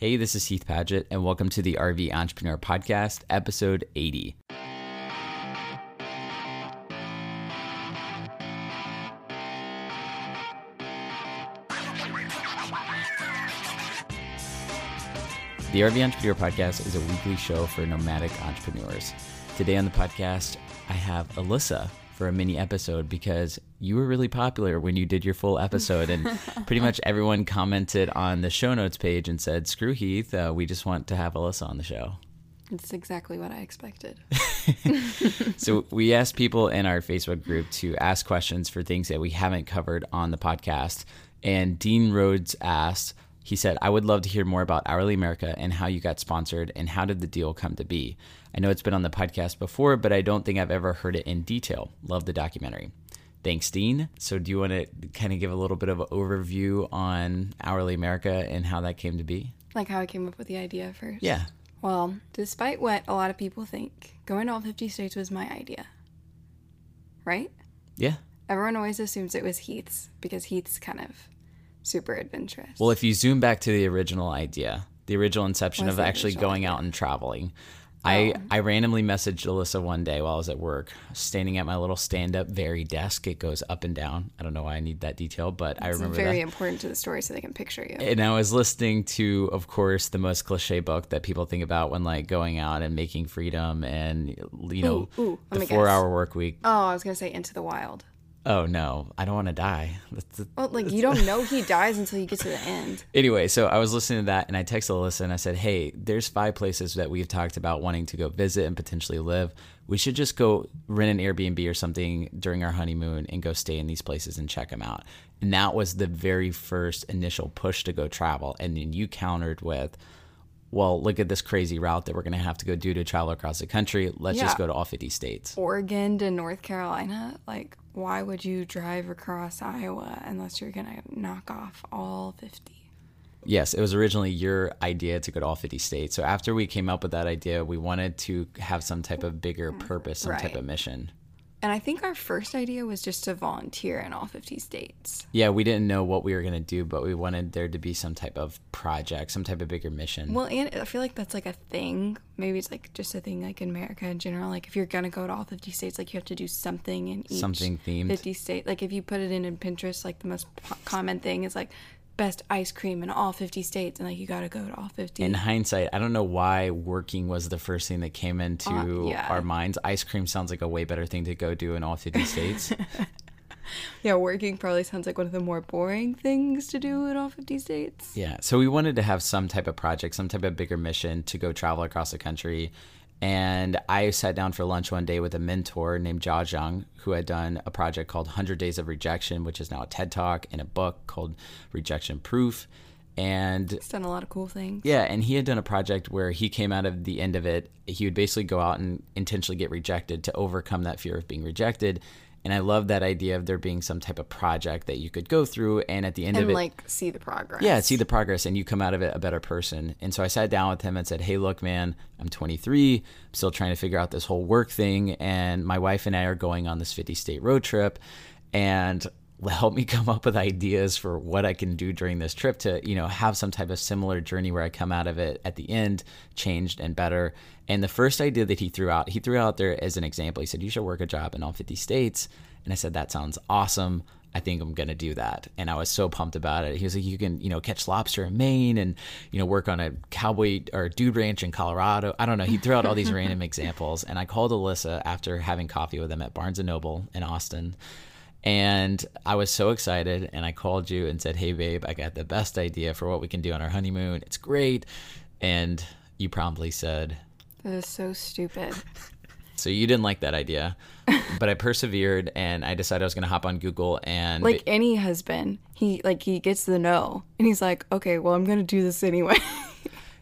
Hey, this is Heath Padgett, and welcome to the RV Entrepreneur Podcast, episode 80. The RV Entrepreneur Podcast is a weekly show for nomadic entrepreneurs. Today on the podcast, I have Alyssa for a mini episode because you were really popular when you did your full episode, and pretty much everyone commented on the show notes page and said, "Screw Heath, uh, we just want to have Alyssa on the show." It's exactly what I expected. so we asked people in our Facebook group to ask questions for things that we haven't covered on the podcast, and Dean Rhodes asked. He said, I would love to hear more about Hourly America and how you got sponsored and how did the deal come to be. I know it's been on the podcast before, but I don't think I've ever heard it in detail. Love the documentary. Thanks, Dean. So, do you want to kind of give a little bit of an overview on Hourly America and how that came to be? Like how I came up with the idea first? Yeah. Well, despite what a lot of people think, going to all 50 states was my idea. Right? Yeah. Everyone always assumes it was Heath's because Heath's kind of super adventurous. Well, if you zoom back to the original idea, the original inception What's of the actually original going idea? out and traveling, I. I randomly messaged Alyssa one day while I was at work, standing at my little stand up very desk. It goes up and down. I don't know why I need that detail, but I it's remember very that. important to the story so they can picture you. And I was listening to, of course, the most cliche book that people think about when like going out and making freedom and, you know, Ooh, ooh, the four guess. hour work week. oh, I was going to say Into the Wild. Oh, no, I don't want to die. Well, like you don't know he dies until you get to the end. Anyway, so I was listening to that and I texted Alyssa and I said, Hey, there's five places that we've talked about wanting to go visit and potentially live. We should just go rent an Airbnb or something during our honeymoon and go stay in these places and check them out. And that was the very first initial push to go travel. And then you countered with, well, look at this crazy route that we're going to have to go do to travel across the country. Let's just go to all 50 states. Oregon to North Carolina, like why would you drive across Iowa unless you're going to knock off all 50? Yes, it was originally your idea to go to all 50 states. So after we came up with that idea, we wanted to have some type of bigger mm-hmm. purpose, some type of mission. And I think our first idea was just to volunteer in all 50 states. Yeah, we didn't know what we were going to do, but we wanted there to be some type of project, some type of bigger mission. Well, and I feel like that's like a thing. Maybe it's like just a thing like in America in general. Like if you're going to go to all 50 states, like you have to do something in each Something themed. 50 state. Like if you put it in in Pinterest, like the most po- common thing is like best ice cream in all 50 states. And like you got to go to all 50. in hindsight, I don't know why working was the first thing that came into Uh, yeah. our minds. Ice cream sounds like a way better thing to go do in all 50 states. yeah, working probably sounds like one of the more boring things to do in all 50 states. Yeah. So we wanted to have some type of project, some type of bigger mission to go travel across the country. And I sat down for lunch one day with a mentor named Jia Jiang, who had done a project called 100 Days of Rejection, which is now a TED Talk, and a book called Rejection Proof. And It's done a lot of cool things. yeah, and he had done a project where he came out of the end of it. He would basically go out and intentionally get rejected to overcome that fear of being rejected. And I love that idea of there being some type of project that you could go through, and at the end And of it, like see the progress. yeah, see the progress and you come out of it a better person. And so I sat down with him and said, Hey, look, man, I'm 23. I'm still trying to figure out this whole work thing. And my wife and I are going on this 50 state road trip. And help me come up with ideas for what I can do during this trip to, you know, have some type of similar journey where I come out of it at the end changed and better. And the first idea that he threw out, he threw out there as an example. He said, You should work a job in all 50 states. And I said, That sounds awesome. I think I'm gonna do that. And I was so pumped about it. He was like, you can, you know, catch lobster in Maine and, you know, work on a cowboy or dude ranch in Colorado. I don't know. He threw out all these random examples. And I called Alyssa after having coffee with him at Barnes and Noble in Austin. And I was so excited. And I called you and said, Hey babe, I got the best idea for what we can do on our honeymoon. It's great. And you promptly said, That is so stupid. so you didn't like that idea, but I persevered and I decided I was going to hop on Google and like any husband he like he gets the no and he's like okay well i'm gonna do this anyway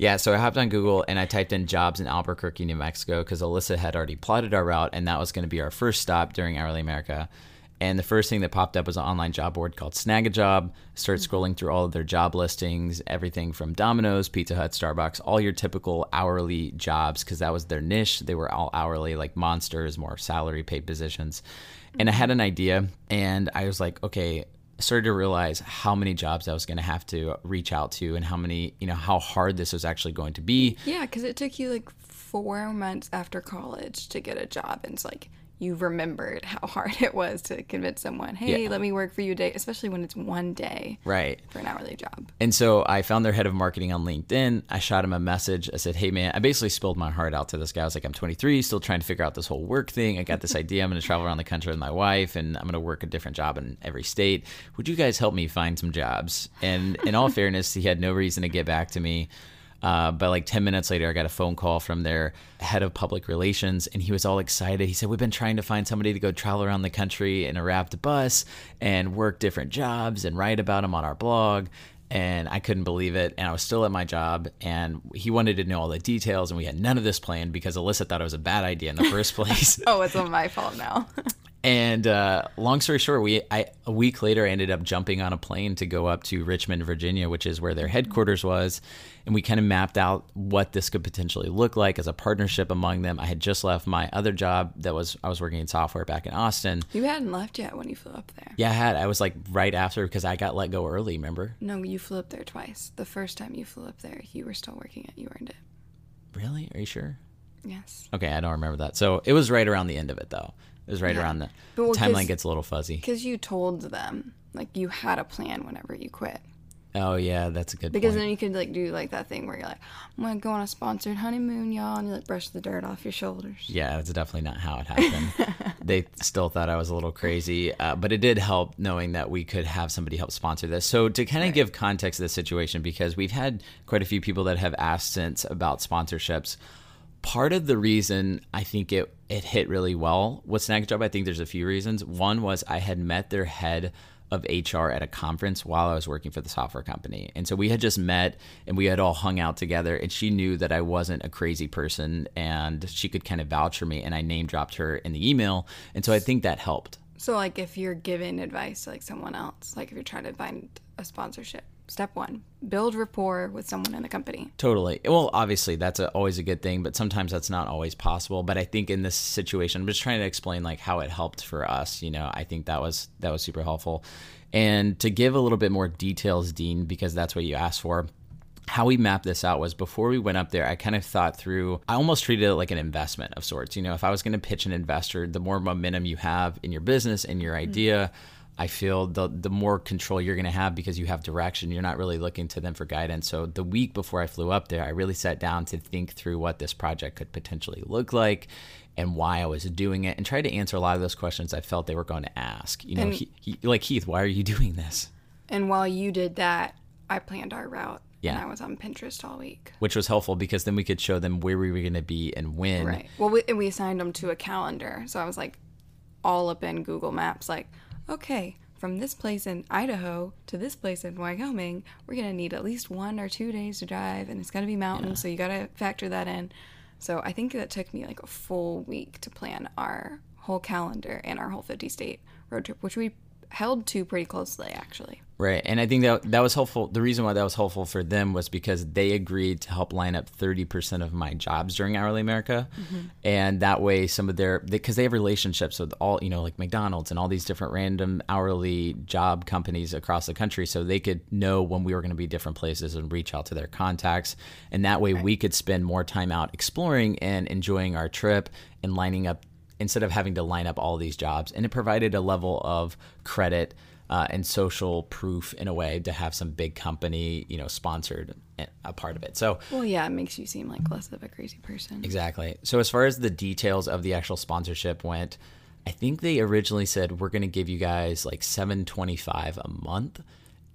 Yeah, so I hopped on Google and I typed in jobs in Albuquerque, New Mexico, because Alyssa had already plotted our route, and that was going to be our first stop during Hourly America. And the first thing that popped up was an online job board called Snag a Job. Started mm-hmm. scrolling through all of their job listings, everything from Domino's, Pizza Hut, Starbucks, all your typical hourly jobs, because that was their niche. They were all hourly, like monsters, more salary paid positions. And I had mm-hmm. an idea, and I was like, okay, I started to realize how many jobs I was going to have to reach out to and how many, you know, how hard this was actually going to be. Yeah, because it took you like four months after college to get a job. And it's like you remembered how hard it was to convince someone, hey, Yeah. let me work for you a day, especially when it's one day Right. for an hourly job. And so I found their head of marketing on LinkedIn. I shot him a message. I said, Hey, man, I basically spilled my heart out to this guy. I was like, I'm 23, still trying to figure out this whole work thing. I got this idea. I'm going to travel around the country with my wife and I'm going to work a different job in every state. Would you guys help me find some jobs? And in all fairness, he had no reason to get back to me. Uh, but like 10 minutes later, I got a phone call from their head of public relations, and he was all excited. He said, We've been trying to find somebody to go travel around the country in a wrapped bus and work different jobs and write about them on our blog. And I couldn't believe it. And I was still at my job, and he wanted to know all the details, and we had none of this planned because Alyssa thought it was a bad idea in the first place. Oh, it's all my fault now. And uh, long story short, we I, a week later I ended up jumping on a plane to go up to Richmond, Virginia, which is where their headquarters was, and we kind of mapped out what this could potentially look like as a partnership among them. I had just left my other job that was I was working in software back in Austin. you hadn't left yet when you flew up there. Yeah, I had I was like right after because I got let go early. Remember? No, you flew up there twice. The first time you flew up there, you were still working at You Earned It. Really? Are you sure? Yes. Okay, I don't remember that. So it was right around the end of it though. It was right Yeah. around the well, timeline gets a little fuzzy. Because you told them, like, you had a plan whenever you quit. Oh yeah, that's a good point. Because point. then you could, like, do, like, that thing where you're like, I'm going to go on a sponsored honeymoon, y'all, and you, like, brush the dirt off your shoulders. Yeah, that's definitely not how it happened. they still thought I was a little crazy, uh, but it did help knowing that we could have somebody help sponsor this. So, to kind of give context to the situation, because we've had quite a few people that have asked since about sponsorships. Part of the reason I think it it hit really well with Snag Job, I think there's a few reasons. One was I had met their head of HR at a conference while I was working for the software company. And so we had just met and we had all hung out together and she knew that I wasn't a crazy person and she could kind of vouch for me and I name dropped her in the email. And so I think that helped. So, like, if you're giving advice to, like, someone else, like, if you're trying to find a sponsorship, step one, build rapport with someone in the company. Totally. Well, obviously that's a, always a good thing, but sometimes that's not always possible. But I think in this situation, I'm just trying to explain like how it helped for us. You know, I think that was that was super helpful. And to give a little bit more details, Dean, because that's what you asked for. How we mapped this out was before we went up there, I kind of thought through, I almost treated it like an investment of sorts. You know, if I was going to pitch an investor, the more momentum you have in your business and your hmm. idea, I feel the the more control you're going to have because you have direction. You're not really looking to them for guidance. So the week before I flew up there, I really sat down to think through what this project could potentially look like and why I was doing it and tried to answer a lot of those questions I felt they were going to ask. You know, And- he, he, like Heath, why are you doing this? And while you did that, I planned our route. Yeah. And I was on Pinterest all week. Which was helpful because then we could show them where we were going to be and when. Right. Well, we, and we assigned them to a calendar. So I was like, all up in Google Maps, like, okay, from this place in Idaho to this place in Wyoming, we're going to need at least one or two days to drive, and it's going to be mountains. So you got to factor that in. So I think that took me like a full week to plan our whole calendar and our whole 50 state road trip, which we held to pretty closely, actually. Right. And I think that that was helpful. The reason why that was helpful for them was because they agreed to help line up 30% of my jobs during Hourly America. Mm-hmm. And that way, some of their, because they have relationships with all, you know, like McDonald's and all these different random hourly job companies across the country. So they could know when we were going to be different places and reach out to their contacts. And that way, we could spend more time out exploring and enjoying our trip and lining up instead of having to line up all these jobs. And it provided a level of credit uh, and social proof in a way to have some big company, you know, sponsored a part of it. So Well, yeah, it makes you seem like less of a crazy person. exactly. So as far as the details of the actual sponsorship went, I think they originally said we're going to give you guys like seven twenty five a month,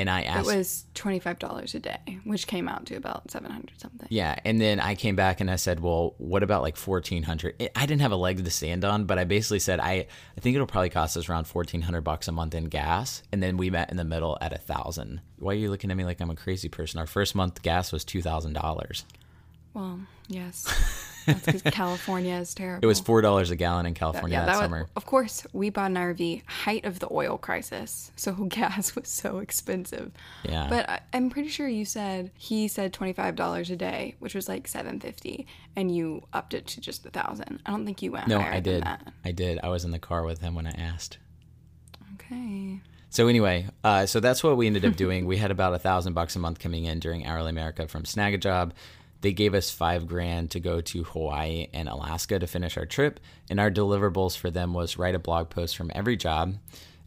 and I It was $25 a day, which came out to about 700 something. Yeah, and then I came back and I said, "Well, what about like fourteen hundred? I didn't have a leg to stand on, but I basically said I I think it'll probably cost us around fourteen hundred bucks a month in gas, and then we met in the middle at a thousand. Why are you looking at me like I'm a crazy person? Our first month gas was two thousand dollars. Well, yes. That's because California is terrible. It was four dollars a gallon in California that, was- summer. of course, we bought an RV height of the oil crisis, so gas was so expensive. Yeah. But I, I'm pretty sure you said he said twenty five dollars a day, which was like seven fifty, and you upped it to just a thousand. I don't think you went no, I than did. that. I did. I was in the car with him when I asked. Okay. So anyway, uh, so that's what we ended up doing. we had about a thousand bucks a month coming in during Hourly America from Snag a Job. They gave us five grand to go to Hawaii and Alaska to finish our trip, and our deliverables for them was write a blog post from every job.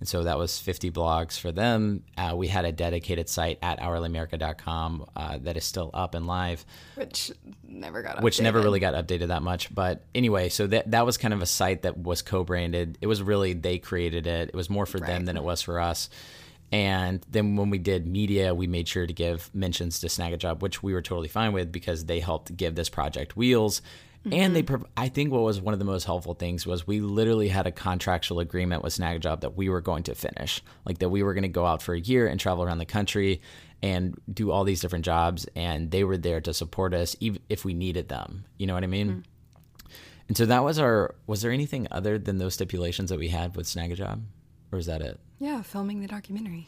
And so that was 50 blogs for them. Uh, we had a dedicated site at hourlyamerica.com uh, that is still up and live. Which never got Which never really got updated that much. But anyway, so that, that was kind of a site that was co branded. It was really, they created it. It was more for them than it was for us. And then when we did media, we made sure to give mentions to Snag a Job, which we were totally fine with because they helped give this project wheels. And they, mm-hmm. I think what was one of the most helpful things was we literally had a contractual agreement with Snag a Job that we were going to finish, like that we were going to go out for a year and travel around the country and do all these different jobs. And they were there to support us, even if we needed them. You know what I mean? Mm-hmm. And so that was our. Was there anything other than those stipulations that we had with Snag a Job, or is that it? Yeah, filming the documentary.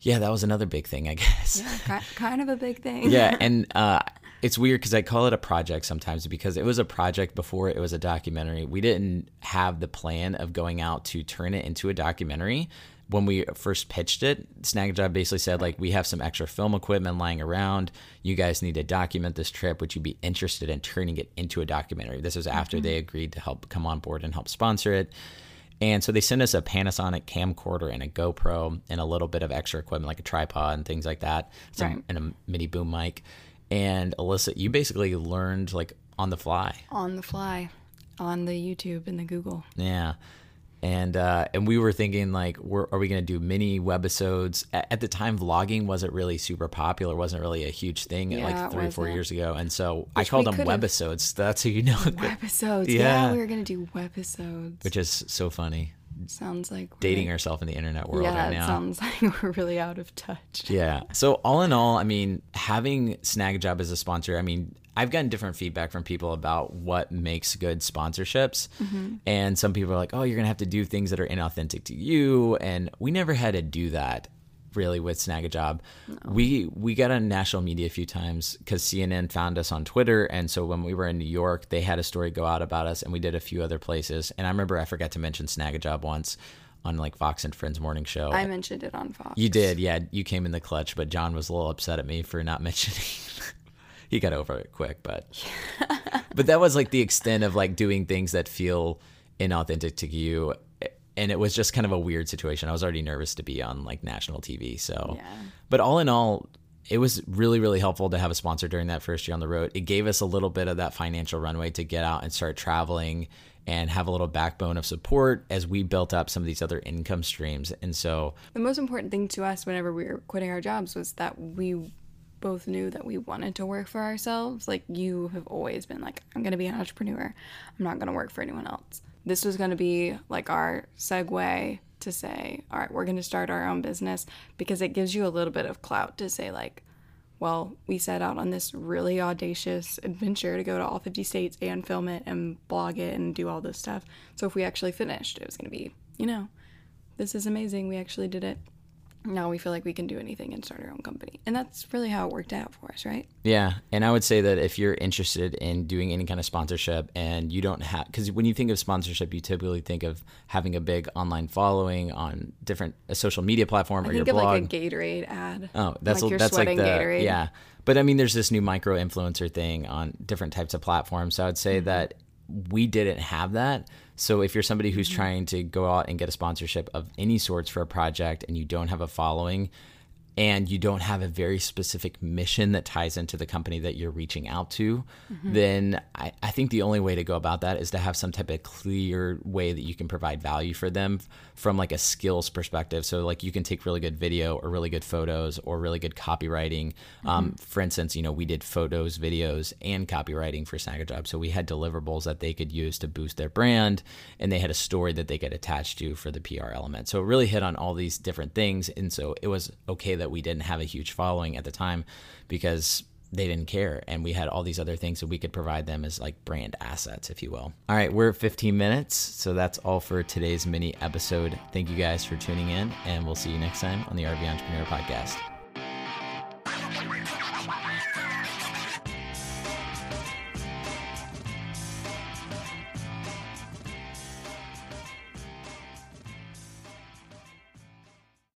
Yeah, that was another big thing, I guess. Yeah, kind of a big thing. yeah, and uh, it's weird because I call it a project sometimes because it was a project before it was a documentary. We didn't have the plan of going out to turn it into a documentary. When we first pitched it, Snag Job basically said like, "We have some extra film equipment lying around. You guys need to document this trip. Would you be interested in turning it into a documentary?" This was after they agreed to help come on board and help sponsor it. And so they sent us a Panasonic camcorder and a GoPro and a little bit of extra equipment like a tripod and things like that, Right. and a mini boom mic. And Alyssa, you basically learned like on the fly. On the fly, on the YouTube and the Google. Yeah. And uh, and we were thinking like, we're, are we going to do mini webisodes? At, at the time, vlogging wasn't really super popular. wasn't really a huge thing Yeah, like three or four years ago. And so I called them webisodes. That's how you know, Webisodes. Yeah. Yeah. we were gonna do webisodes. which is so funny. Sounds like we're- Dating ourselves in the internet world Yeah, right it now. sounds like we're really out of touch. Yeah. So all in all, I mean, having Snag a Job as a sponsor, I mean, I've gotten different feedback from people about what makes good sponsorships. Mm-hmm. And some people are like, "Oh, you're going to have to do things that are inauthentic to you." And we never had to do that really with Snag a Job. We we got on national media a few times cuz CNN found us on Twitter and so when we were in New York, they had a story go out about us and we did a few other places. And I remember I forgot to mention Snag a Job once on like Fox and Friends morning show. I mentioned it on Fox. You did, yeah. You came in the clutch, but John was a little upset at me for not mentioning. he got over it quick, but but that was like the extent of like doing things that feel inauthentic to you, and it was just kind of a weird situation. I was already nervous to be on like national TV, so. Yeah. But all in all, it was really really helpful to have a sponsor during that first year on the road. It gave us a little bit of that financial runway to get out and start traveling and have a little backbone of support as we built up some of these other income streams. And so The most important thing to us whenever we were quitting our jobs was that we both knew that we wanted to work for ourselves. Like you have always been like, I'm gonna be an entrepreneur. I'm not gonna work for anyone else. This was gonna be like our segue to say, all right, we're gonna start our own business because it gives you a little bit of clout to say like, well, we set out on this really audacious adventure to go to all 50 states and film it and blog it and do all this stuff. So if we actually finished, it was to be, you know, this is amazing. We actually did it. Now we feel like we can do anything and start our own company. And that's really how it worked out for us, right? Yeah, and I would say that if you're interested in doing any kind of sponsorship and you don't have, because when you think of sponsorship, you typically think of having a big online following on different a social media platform or I your think of blog. like a Gatorade ad. oh, that's like you're that's like the Gatorade. yeah. But I mean, there's this new micro influencer thing on different types of platforms. So I'd say Mm-hmm. that we didn't have that. So if you're somebody Mm-hmm. who's trying to go out and get a sponsorship of any sorts for a project and you don't have a following and you don't have a very specific mission that ties into the company that you're reaching out to, Mm-hmm. then I, I think the only way to go about that is to have some type of clear way that you can provide value for them from like a skills perspective. So like you can take really good video or really good photos or really good copywriting. Um, for instance, you know, we did photos, videos, and copywriting for Snag a Job. So we had deliverables that they could use to boost their brand and they had a story that they could attach to for the PR element. So it really hit on all these different things. And so it was okay that we didn't have a huge following at the time because they didn't care. And we had all these other things that we could provide them as like brand assets if you will. All right we're at 15 minutes so that's all for today's mini episode. Thank you guys for tuning in and we'll see you next time on the rv entrepreneur podcast